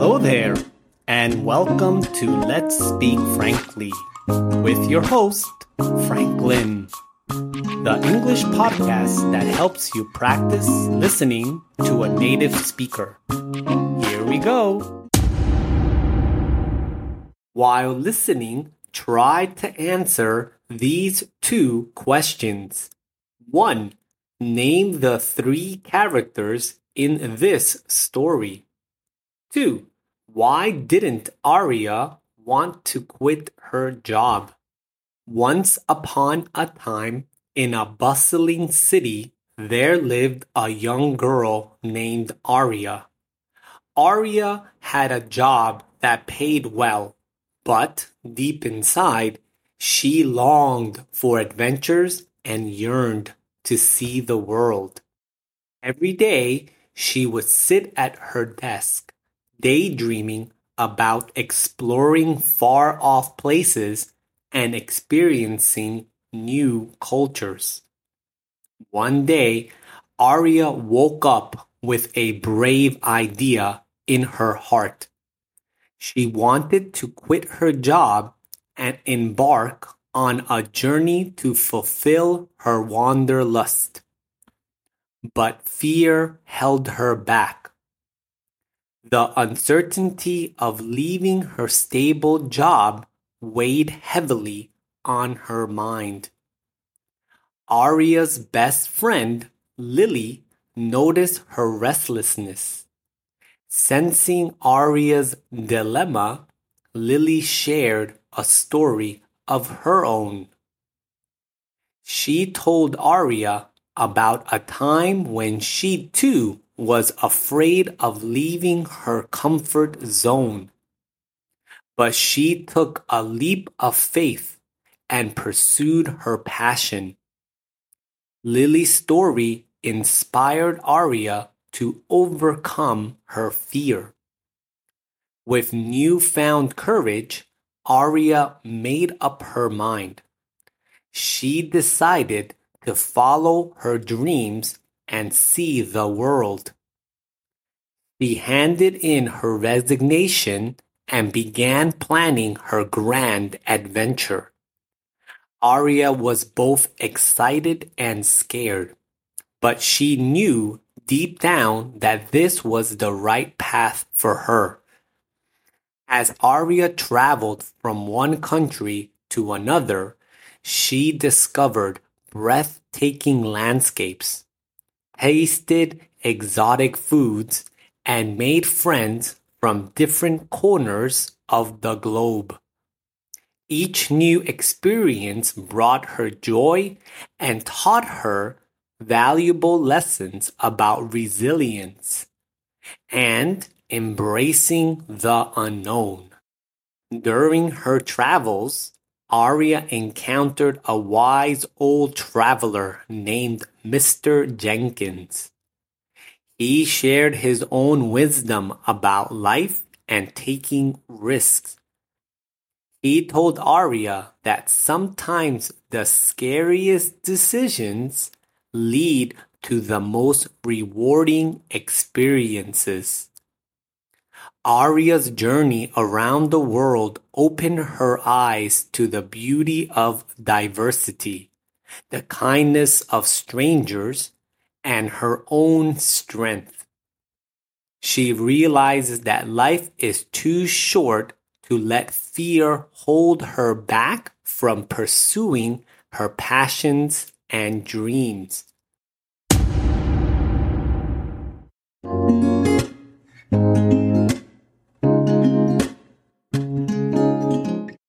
Hello there, and welcome to Let's Speak Frankly with your host, Franklin, the English podcast that helps you practice listening to a native speaker. Here we go. While listening, try to answer these two questions. 1. Name the three characters in this story. 2. Why didn't Aria want to quit her job? Once upon a time, in a bustling city, there lived a young girl named Aria. Aria had a job that paid well, but deep inside, she longed for adventures and yearned to see the world. Every day, she would sit at her desk daydreaming about exploring far off places and experiencing new cultures. One day, Aria woke up with a brave idea in her heart. She wanted to quit her job and embark on a journey to fulfill her wanderlust. But fear held her back. The uncertainty of leaving her stable job weighed heavily on her mind. Aria's best friend, Lily, noticed her restlessness. Sensing Aria's dilemma, Lily shared a story of her own. She told Aria about a time when she too was afraid of leaving her comfort zone. But she took a leap of faith and pursued her passion. Lily's story inspired Aria to overcome her fear. With newfound courage, Aria made up her mind. She decided to follow her dreams and see the world. She handed in her resignation and began planning her grand adventure. Aria was both excited and scared, but she knew deep down that this was the right path for her. As Aria traveled from one country to another, she discovered breathtaking landscapes tasted exotic foods, and made friends from different corners of the globe. Each new experience brought her joy and taught her valuable lessons about resilience and embracing the unknown. During her travels, Aria encountered a wise old traveler named Mr. Jenkins. He shared his own wisdom about life and taking risks. He told Aria that sometimes the scariest decisions lead to the most rewarding experiences. Aria's journey around the world opened her eyes to the beauty of diversity, the kindness of strangers, and her own strength. She realizes that life is too short to let fear hold her back from pursuing her passions and dreams.